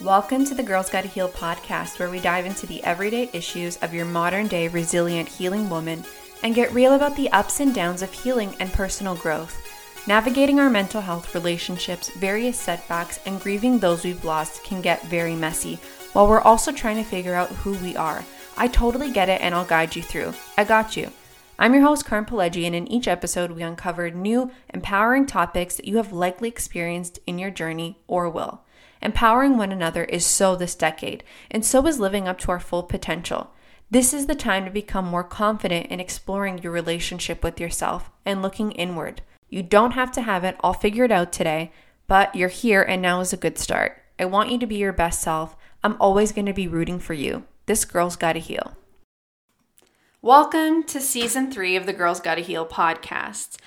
Welcome to the Girls Gotta Heal podcast, where we dive into the everyday issues of your modern day resilient healing woman and get real about the ups and downs of healing and personal growth. Navigating our mental health, relationships, various setbacks, and grieving those we've lost can get very messy, while we're also trying to figure out who we are. I totally get it and I'll guide you through. I got you. I'm your host, Karen Pileggi, and in each episode, we uncover new, empowering topics that you have likely experienced in your journey or will. Empowering one another is so this decade, and so is living up to our full potential. This is the time to become more confident in exploring your relationship with yourself and looking inward. You don't have to have it all figured out today, but you're here and now is a good start. I want you to be your best self. I'm always going to be rooting for you. This girl's got to heal. Welcome to season three of the Girls Gotta Heal podcast.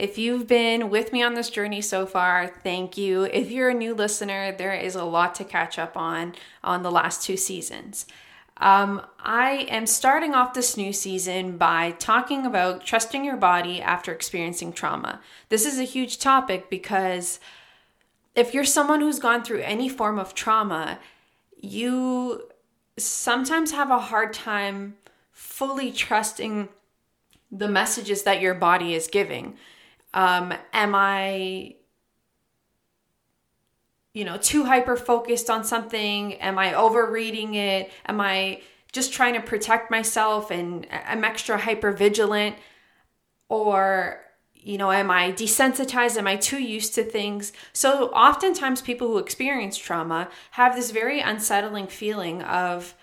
If you've been with me on this journey so far, thank you. If you're a new listener, there is a lot to catch up on on the last two seasons. Um, I am starting off this new season by talking about trusting your body after experiencing trauma. This is a huge topic because if you're someone who's gone through any form of trauma, you sometimes have a hard time fully trusting the messages that your body is giving. Um, am I you know, too hyper focused on something? Am I overreading it? Am I just trying to protect myself and I'm extra hyper vigilant? Or, you know, am I desensitized? Am I too used to things? So, oftentimes, people who experience trauma have this very unsettling feeling of,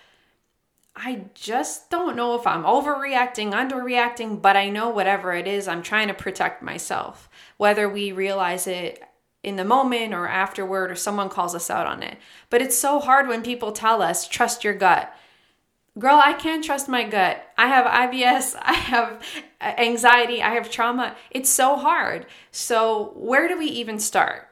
I just don't know if I'm overreacting, underreacting, but I know whatever it is, I'm trying to protect myself. Whether we realize it in the moment or afterward or someone calls us out on it. But it's so hard when people tell us, trust your gut. Girl, I can't trust my gut. I have IBS, I have anxiety, I have trauma. It's so hard. So, where do we even start?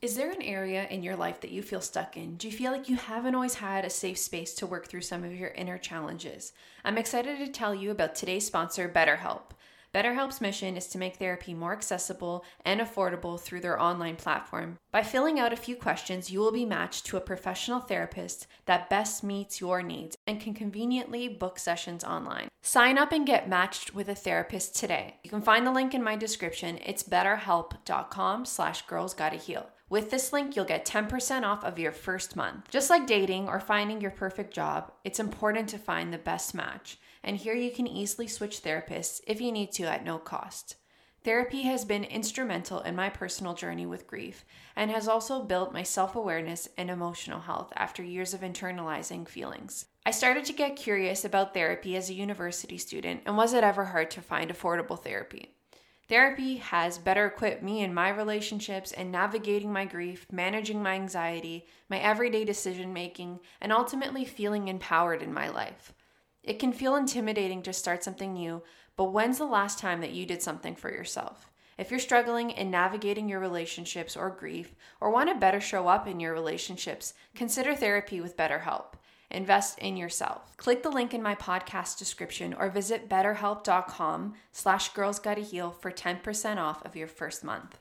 Is there an area in your life that you feel stuck in? Do you feel like you haven't always had a safe space to work through some of your inner challenges? I'm excited to tell you about today's sponsor, BetterHelp. BetterHelp's mission is to make therapy more accessible and affordable through their online platform. By filling out a few questions, you will be matched to a professional therapist that best meets your needs and can conveniently book sessions online. Sign up and get matched with a therapist today. You can find the link in my description. It's betterhelp.com slash girls gotta heal. With this link, you'll get 10% off of your first month. Just like dating or finding your perfect job, it's important to find the best match and here you can easily switch therapists if you need to at no cost. Therapy has been instrumental in my personal journey with grief and has also built my self awareness and emotional health after years of internalizing feelings. I started to get curious about therapy as a university student, and was it ever hard to find affordable therapy? Therapy has better equipped me in my relationships and navigating my grief, managing my anxiety, my everyday decision making, and ultimately feeling empowered in my life. It can feel intimidating to start something new, but when's the last time that you did something for yourself? If you're struggling in navigating your relationships or grief, or want to better show up in your relationships, consider therapy with BetterHelp. Invest in yourself. Click the link in my podcast description or visit betterhelp.com slash girls gotta heal for 10% off of your first month.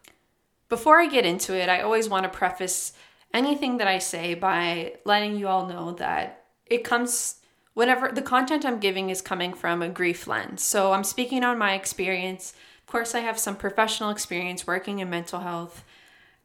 Before I get into it, I always want to preface anything that I say by letting you all know that it comes whatever the content I'm giving is coming from a grief lens. So I'm speaking on my experience. Of course, I have some professional experience working in mental health.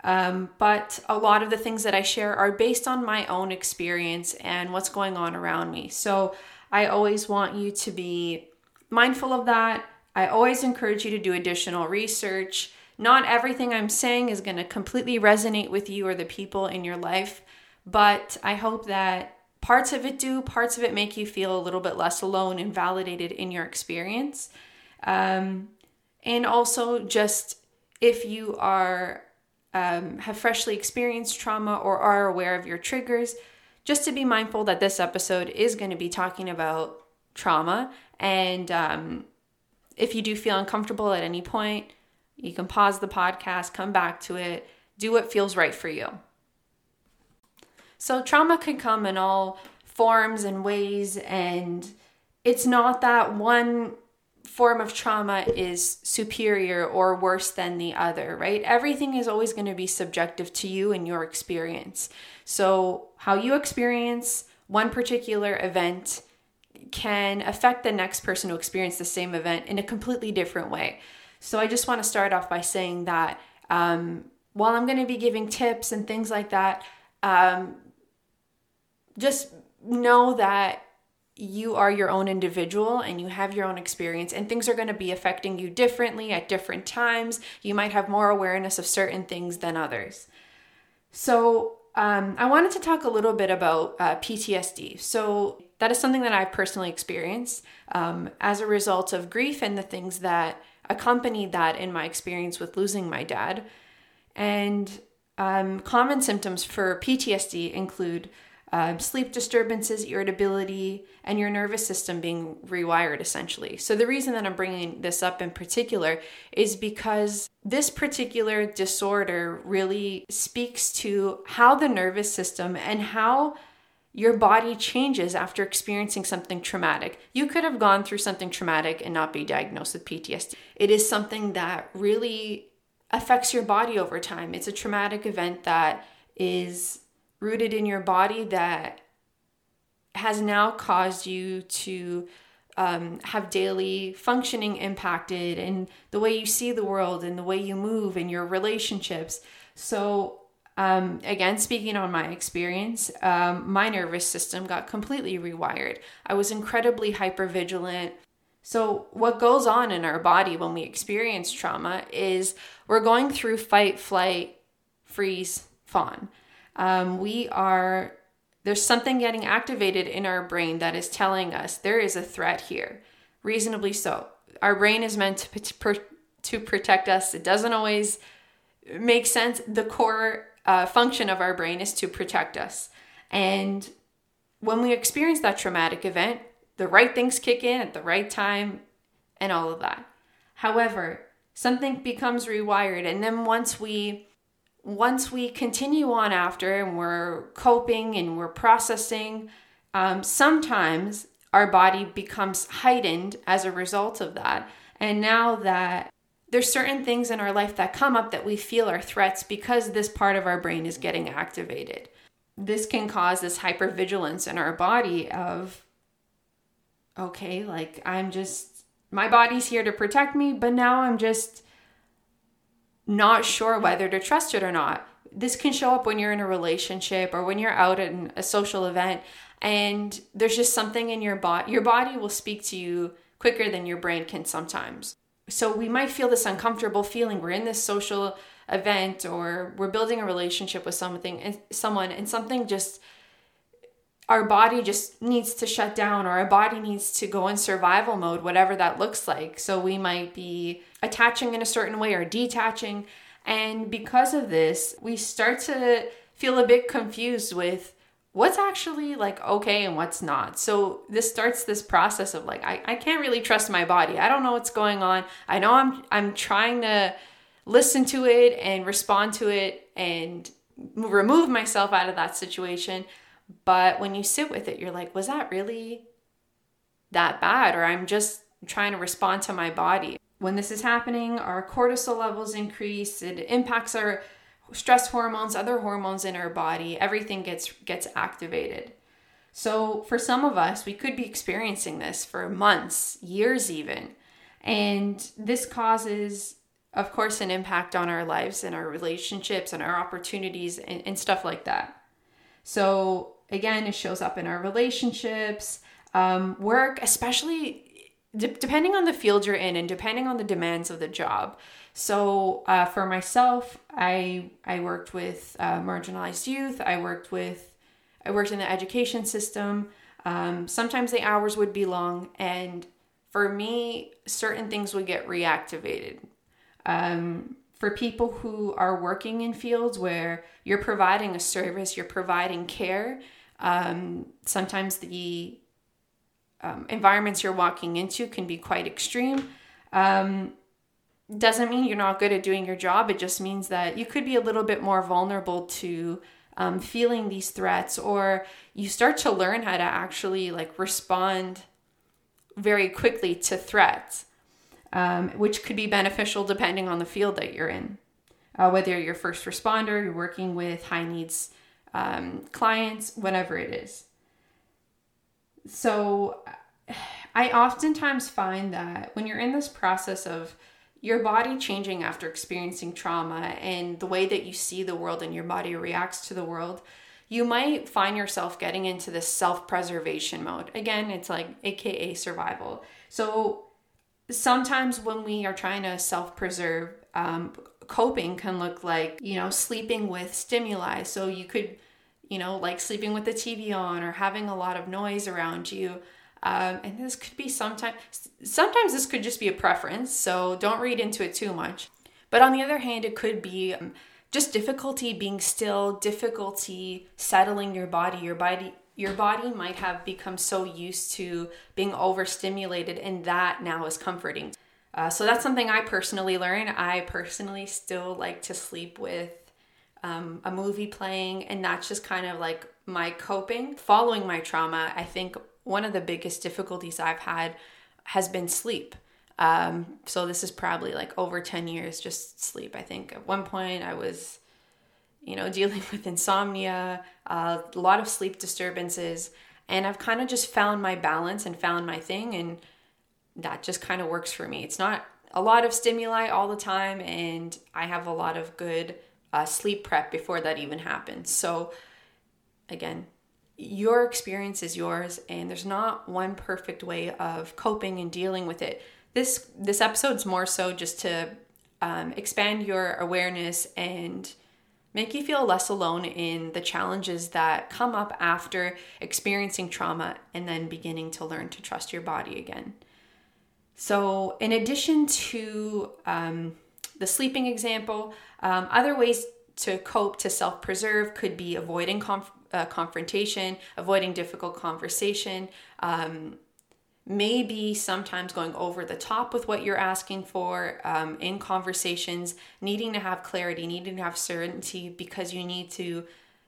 Um, but a lot of the things that I share are based on my own experience and what's going on around me. So I always want you to be mindful of that. I always encourage you to do additional research. Not everything I'm saying is going to completely resonate with you or the people in your life, but I hope that parts of it do, parts of it make you feel a little bit less alone and validated in your experience. Um, and also, just if you are um, have freshly experienced trauma or are aware of your triggers, just to be mindful that this episode is going to be talking about trauma. And um, if you do feel uncomfortable at any point, you can pause the podcast, come back to it, do what feels right for you. So trauma can come in all forms and ways, and it's not that one form of trauma is superior or worse than the other, right? Everything is always going to be subjective to you and your experience. So, how you experience one particular event can affect the next person who experienced the same event in a completely different way. So, I just want to start off by saying that um, while I'm going to be giving tips and things like that, um, just know that you are your own individual and you have your own experience and things are going to be affecting you differently at different times. You might have more awareness of certain things than others. So um, i wanted to talk a little bit about uh, ptsd so that is something that i've personally experienced um, as a result of grief and the things that accompanied that in my experience with losing my dad. And um, common symptoms for ptsd include uh, sleep disturbances, irritability, and your nervous system being rewired essentially. So, the reason that I'm bringing this up in particular is because this particular disorder really speaks to how the nervous system and how your body changes after experiencing something traumatic. You could have gone through something traumatic and not be diagnosed with PTSD. It is something that really affects your body over time. It's a traumatic event that is rooted in your body that has now caused you to um, have daily functioning impacted and the way you see the world and the way you move and your relationships. So, um, again, speaking on my experience, um, my nervous system got completely rewired. I was incredibly hyper vigilant. So, what goes on in our body when we experience trauma is we're going through fight, flight, freeze, fawn um, we are there's something getting activated in our brain that is telling us there is a threat here. Reasonably so. Our brain is meant to, to protect us. It doesn't always make sense. The core uh, function of our brain is to protect us. And when we experience that traumatic event the right things kick in at the right time and all of that. However something becomes rewired and then once we once we continue on after and we're coping and we're processing, um, sometimes our body becomes heightened as a result of that. And now that there's certain things in our life that come up that we feel are threats because this part of our brain is getting activated. This can cause this hypervigilance in our body of, okay, like I'm just, my body's here to protect me, but now I'm just not sure whether to trust it or not. This can show up when you're in a relationship or when you're out at a social event and there's just something in your body. Your body will speak to you quicker than your brain can sometimes. So we might feel this uncomfortable feeling. We're in this social event or we're building a relationship with something and someone and something just our body just needs to shut down or our body needs to go in survival mode, whatever that looks like. So we might be attaching in a certain way or detaching. And because of this, we start to feel a bit confused with what's actually like okay and what's not. So this starts this process of like, I, I can't really trust my body. I don't know what's going on. I know I'm I'm trying to listen to it and respond to it and remove myself out of that situation but when you sit with it, you're like, was that really that bad? Or I'm just trying to respond to my body. When this is happening, our cortisol levels increase, it impacts our stress hormones, other hormones in our body, everything gets gets activated. So for some of us, we could be experiencing this for months, years even. And this causes of course an impact on our lives and our relationships and our opportunities and, and stuff like that. So again, it shows up in our relationships, um, work, especially de- depending on the field you're in and depending on the demands of the job. So uh, for myself, I I worked with uh, marginalized youth. I worked with I worked in the education system. Um, sometimes the hours would be long, and for me, certain things would get reactivated. Um, for people who are working in fields where you're providing a service, you're providing care, um, sometimes the um, environments you're walking into can be quite extreme. Um, doesn't mean you're not good at doing your job. It just means that you could be a little bit more vulnerable to um, feeling these threats, or you start to learn how to actually like respond very quickly to threats. um, which could be beneficial depending on the field that you're in. Uh, whether you're first responder, you're working with high needs um, clients, whatever it is. So, I oftentimes find that when you're in this process of your body changing after experiencing trauma and the way that you see the world and your body reacts to the world, you might find yourself getting into this self preservation mode. Again, it's like AKA survival. So sometimes when we are trying to self preserve, um, coping can look like, you know, sleeping with stimuli. So you could, you know, like sleeping with the TV on or having a lot of noise around you. Um, and this could be sometimes, sometimes this could just be a preference. So don't read into it too much. But on the other hand, it could be um, just difficulty being still, difficulty settling your body. Your body your body might have become so used to being overstimulated and that now is comforting. Uh, so that's something I personally learned. I personally still like to sleep with um, a movie playing, and that's just kind of like my coping. Following my trauma, I think one of the biggest difficulties I've had has been sleep. Um, so this is probably like over 10 years just sleep. I think at one point I was, you know, dealing with insomnia, uh, a lot of sleep disturbances, and I've kind of just found my balance and found my thing, and that just kind of works for me. It's not a lot of stimuli all the time, and I have a lot of good uh, sleep prep before that even happens. So, again, your experience is yours, and there's not one perfect way of coping and dealing with it this this episode's more so just to um, expand your awareness and make you feel less alone in the challenges that come up after experiencing trauma and then beginning to learn to trust your body again. So, in addition to um, the sleeping example, um, other ways to cope to self preserve could be avoiding conf- uh, confrontation, avoiding difficult conversation, um, maybe sometimes going over the top with what you're asking for um, in conversations, needing to have clarity, needing to have certainty because you need to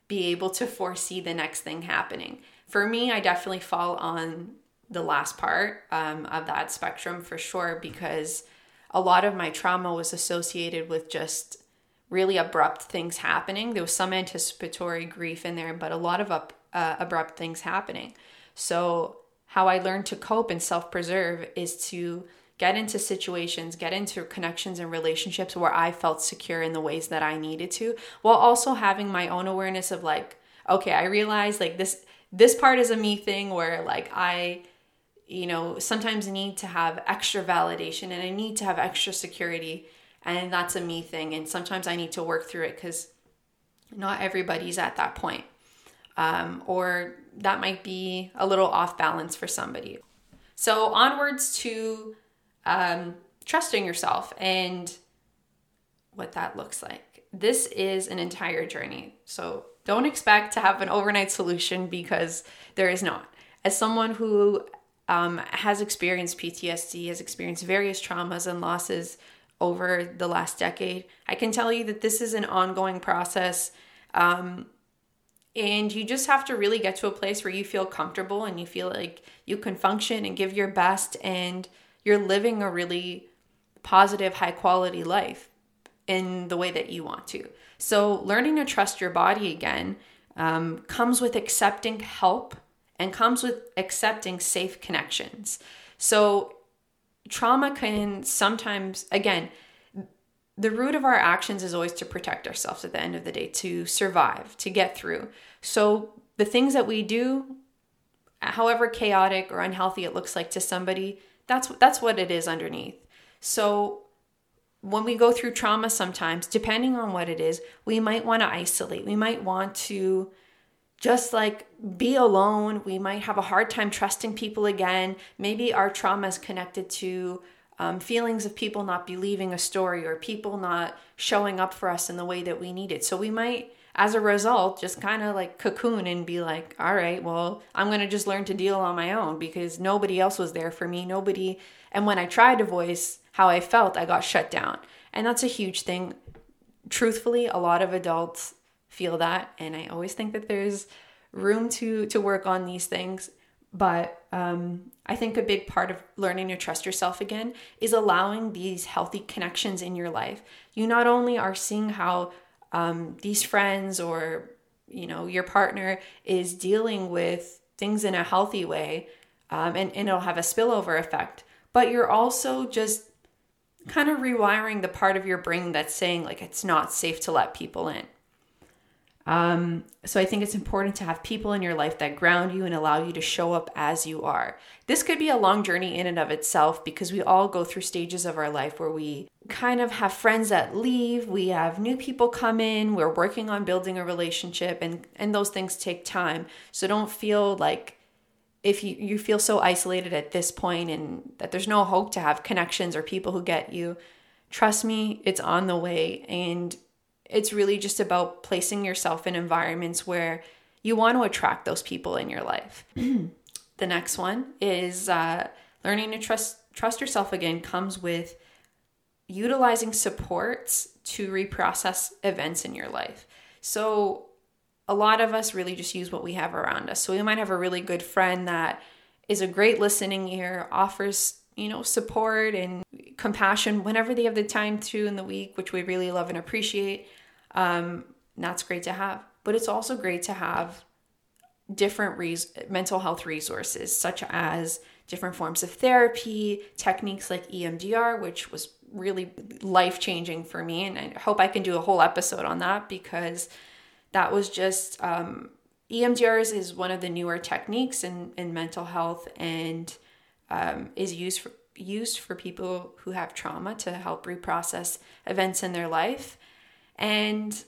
be able to foresee the next thing happening. For me, I definitely fall on the last part um, of that spectrum for sure because a lot of my trauma was associated with just really abrupt things happening. There was some anticipatory grief in there, but a lot of up, uh, abrupt things happening. So how I learned to cope and self preserve is to get into situations, get into connections and relationships where I felt secure in the ways that I needed to, while also having my own awareness of like, okay, I realize like this this part is a me thing where like I you know, sometimes I need to have extra validation and I need to have extra security and that's a me thing and sometimes I need to work through it cuz not everybody's at that point. Um, or that might be a little off balance for somebody. So, onwards to um, trusting yourself and what that looks like. This is an entire journey. So, don't expect to have an overnight solution because there is not. As someone who um, has experienced PTSD, has experienced various traumas and losses over the last decade, I can tell you that this is an ongoing process. Um, and you just have to really get to a place where you feel comfortable and you feel like you can function and give your best and you're living a really positive, high quality life in the way that you want to. So, learning to trust your body again um, comes with accepting help and comes with accepting safe connections. So, trauma can sometimes, again, the root of our actions is always to protect ourselves at the end of the day, to survive, to get through. So the things that we do, however chaotic or unhealthy it looks like to somebody, that's that's what it is underneath. So when we go through trauma sometimes, depending on what it is, we might want to isolate. We might want to just like be alone. We might have a hard time trusting people again. Maybe our trauma is connected to um, feelings of people not believing a story or people not showing up for us in the way that we needed. So we might, as a result, just kind of like cocoon and be like, all right, well, I'm going to just learn to deal on my own because nobody else was there for me. Nobody. And when I tried to voice how I felt, I got shut down. And that's a huge thing. Truthfully, a lot of adults feel that. And I always think that there's room to to work on these things But um, I think a big part of learning to trust yourself again is allowing these healthy connections in your life. You not only are seeing how um, these friends or you know your partner is dealing with things in a healthy way, um, and, and it'll have a spillover effect, but you're also just kind of rewiring the part of your brain that's saying like it's not safe to let people in. Um, so I think it's important to have people in your life that ground you and allow you to show up as you are. This could be a long journey in and of itself because we all go through stages of our life where we kind of have friends that leave, we have new people come in, we're working on building a relationship and and those things take time. So don't feel like if you, you feel so isolated at this point and that there's no hope to have connections or people who get you, trust me, it's on the way and it's really just about placing yourself in environments where you want to attract those people in your life. the next one is uh, learning to trust trust yourself again comes with utilizing supports to reprocess events in your life. So a lot of us really just use what we have around us. So we might have a really good friend that is a great listening ear, offers, you know, support and compassion whenever they have the time to in the week, which we really love and appreciate. Um, that's great to have. But it's also great to have different res- mental health resources, such as different forms of therapy, techniques like EMDR, which was really life changing for me. And I hope I can do a whole episode on that because that was just um, EMDR is, is one of the newer techniques in, in mental health and um, is used for used for people who have trauma to help reprocess events in their life. And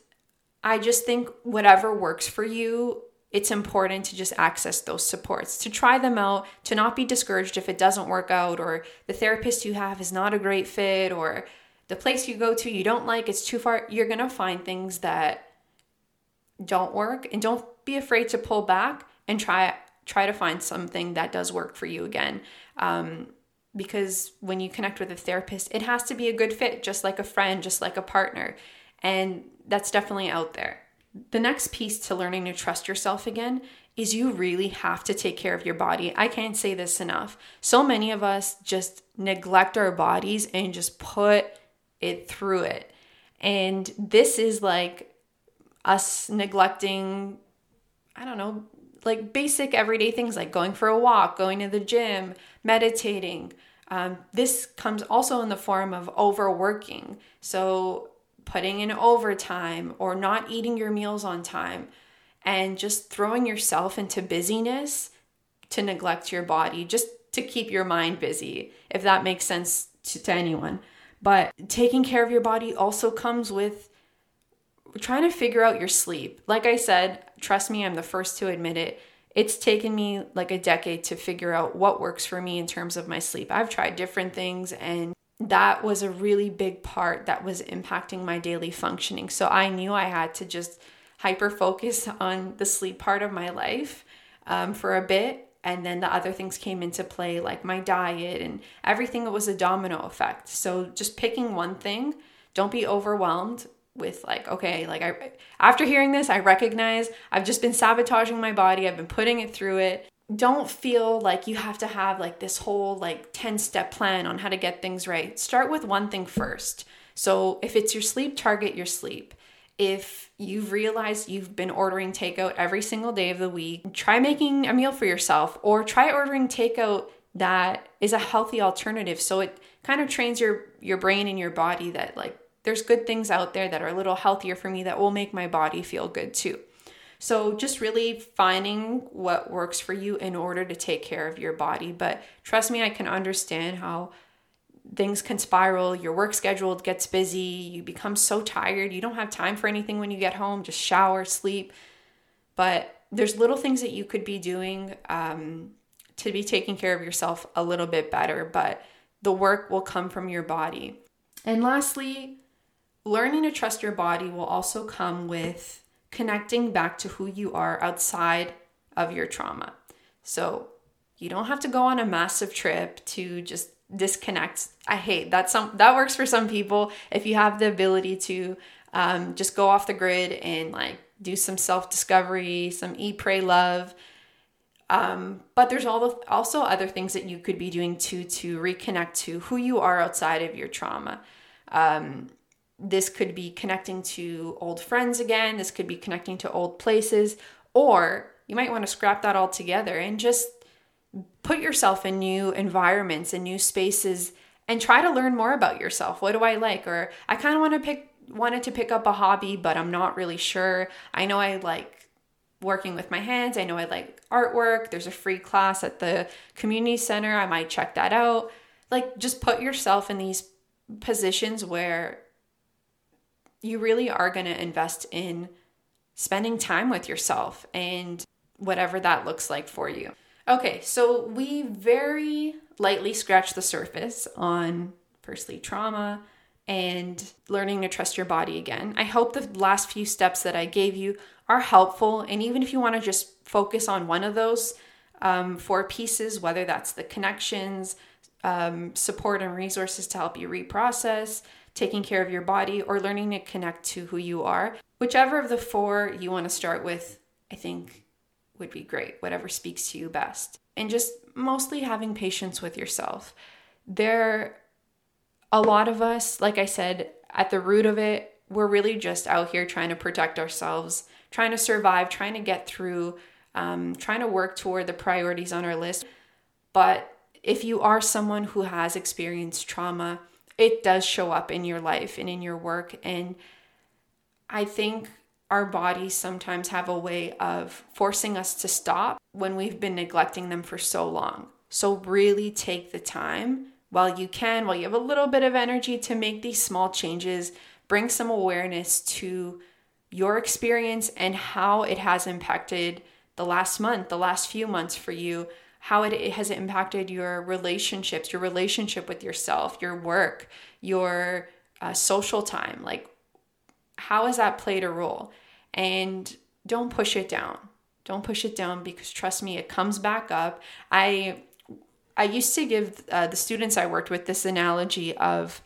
I just think whatever works for you, it's important to just access those supports, to try them out, to not be discouraged if it doesn't work out, or the therapist you have is not a great fit, or the place you go to you don't like, it's too far. You're to find things that don't work, and don't be afraid to pull back and try try to find something that does work for you again. Um, because when you connect with a therapist, it has to be a good fit, just like a friend, just like a partner. And that's definitely out there. The next piece to learning to trust yourself again is you really have to take care of your body. I can't say this enough. So many of us just neglect our bodies and just put it through it. And this is like us neglecting, I don't know, like basic everyday things like going for a walk, going to the gym, meditating. Um, this comes also in the form of overworking. So, putting in overtime or not eating your meals on time and just throwing yourself into busyness to neglect your body just to keep your mind busy if that makes sense to, to anyone but taking care of your body also comes with trying to figure out your sleep like i said trust me i'm the first to admit it it's taken me like a decade to figure out what works for me in terms of my sleep i've tried different things and that was a really big part that was impacting my daily functioning. So I knew I had to just hyper focus on the sleep part of my life um, for a bit. And then the other things came into play, like my diet and everything. It was a domino effect. So just picking one thing, don't be overwhelmed with like okay like i after hearing this i recognize i've just been sabotaging my body i've been putting it through it don't feel like you have to have like this whole like 10 step plan on how to get things right. Start with one thing first. So if it's your sleep, target your sleep. If you've realized you've been ordering takeout every single day of the week, try making a meal for yourself or try ordering takeout that is a healthy alternative. So it kind of trains your your brain and your body that like there's good things out there that are a little healthier for me that will make my body feel good too. So, just really finding what works for you in order to take care of your body. But trust me, I can understand how things can spiral. Your work schedule gets busy. You become so tired. You don't have time for anything when you get home, just shower, sleep. But there's little things that you could be doing um, to be taking care of yourself a little bit better. But the work will come from your body. And lastly, learning to trust your body will also come with connecting back to who you are outside of your trauma. So you don't have to go on a massive trip to just disconnect. I hate that some that works for some people if you have the ability to um, just go off the grid and like do some self discovery, some eat, pray, love. Um, but there's all the, also other things that you could be doing to to reconnect to who you are outside of your trauma. Um, this could be connecting to old friends again. This could be connecting to old places, or you might want to scrap that all together and just put yourself in new environments and new spaces and try to learn more about yourself. What do I like? Or I kind of want to pick wanted to pick up a hobby, but I'm not really sure. I know I like working with my hands. I know I like artwork. There's a free class at the community center. I might check that out. Like just put yourself in these positions where you really are going to invest in spending time with yourself and whatever that looks like for you. Okay, so we very lightly scratched the surface on firstly trauma and learning to trust your body again. I hope the last few steps that I gave you are helpful. And even if you want to just focus on one of those um, four pieces, whether that's the connections, um, support, and resources to help you reprocess, taking care of your body, or learning to connect to who you are, whichever of the four you want to start with, I think would be great, whatever speaks to you best. And just mostly having patience with yourself. There, a lot of us, like I said, at the root of it, we're really just out here trying to protect ourselves, trying to survive, trying to get through, um, trying to work toward the priorities on our list. But if you are someone who has experienced trauma, it does show up in your life and in your work. And I think our bodies sometimes have a way of forcing us to stop when we've been neglecting them for so long. So, really take the time while you can, while you have a little bit of energy to make these small changes, bring some awareness to your experience and how it has impacted the last month, the last few months for you, how has it, has impacted your relationships, your relationship with yourself, your work, your uh, social time. Like, how has that played a role? And don't push it down. Don't push it down because trust me, it comes back up. I I used to give uh, the students I worked with this analogy of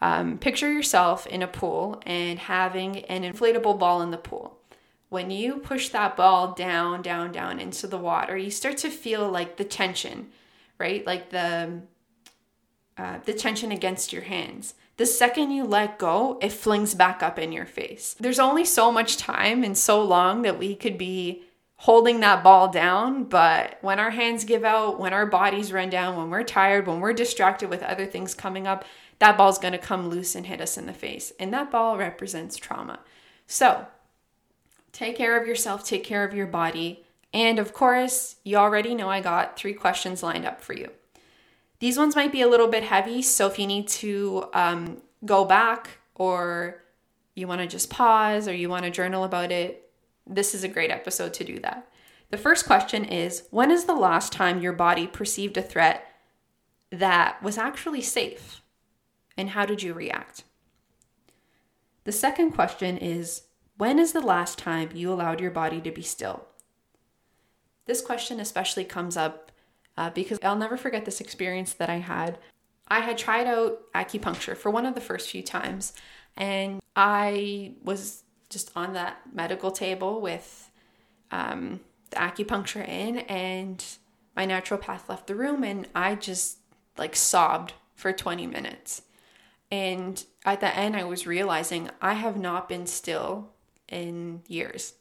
um, picture yourself in a pool and having an inflatable ball in the pool. When you push that ball down, down, down into the water, you start to feel like the tension, right? Like the uh, the tension against your hands. The second you let go, it flings back up in your face. There's only so much time and so long that we could be holding that ball down, but when our hands give out, when our bodies run down, when we're tired, when we're distracted with other things coming up, that ball's to come loose and hit us in the face. And that ball represents trauma. So, take care of yourself, take care of your body. And of course, you already know I got three questions lined up for you. These ones might be a little bit heavy, so if you need to um, go back or you want to just pause or you want to journal about it, this is a great episode to do that. The first question is When is the last time your body perceived a threat that was actually safe? And how did you react? The second question is When is the last time you allowed your body to be still? This question especially comes up uh, because I'll never forget this experience that I had. I had tried out acupuncture for one of the first few times, and I was just on that medical table with um, the acupuncture in, and my naturopath left the room, and I just like sobbed for 20 minutes. And at the end, I was realizing I have not been still in years.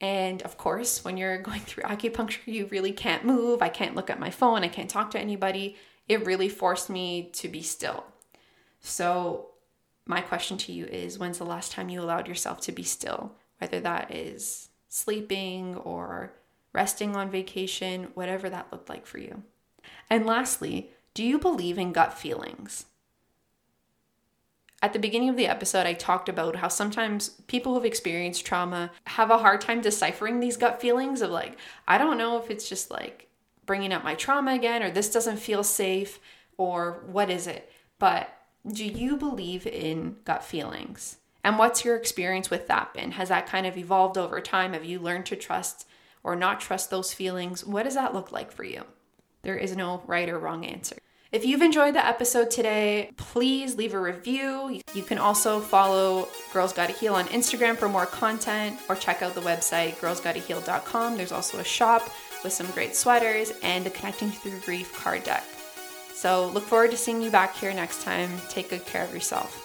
And of course, when you're going through acupuncture, you really can't move. I can't look at my phone. I can't talk to anybody. It really forced me to be still. So, my question to you is when's the last time you allowed yourself to be still? Whether that is sleeping or resting on vacation, whatever that looked like for you. And lastly, do you believe in gut feelings? At the beginning of the episode, I talked about how sometimes people who've experienced trauma have a hard time deciphering these gut feelings of like, I don't know if it's just like bringing up my trauma again, or this doesn't feel safe, or what is it? But do you believe in gut feelings? And what's your experience with that been? Has that kind of evolved over time? Have you learned to trust or not trust those feelings? What does that look like for you? There is no right or wrong answer. If you've enjoyed the episode today, please leave a review. You can also follow Girls Gotta Heal on Instagram for more content or check out the website girlsgottaheal.com. There's also a shop with some great sweaters and a Connecting Through Grief card deck. So look forward to seeing you back here next time. Take good care of yourself.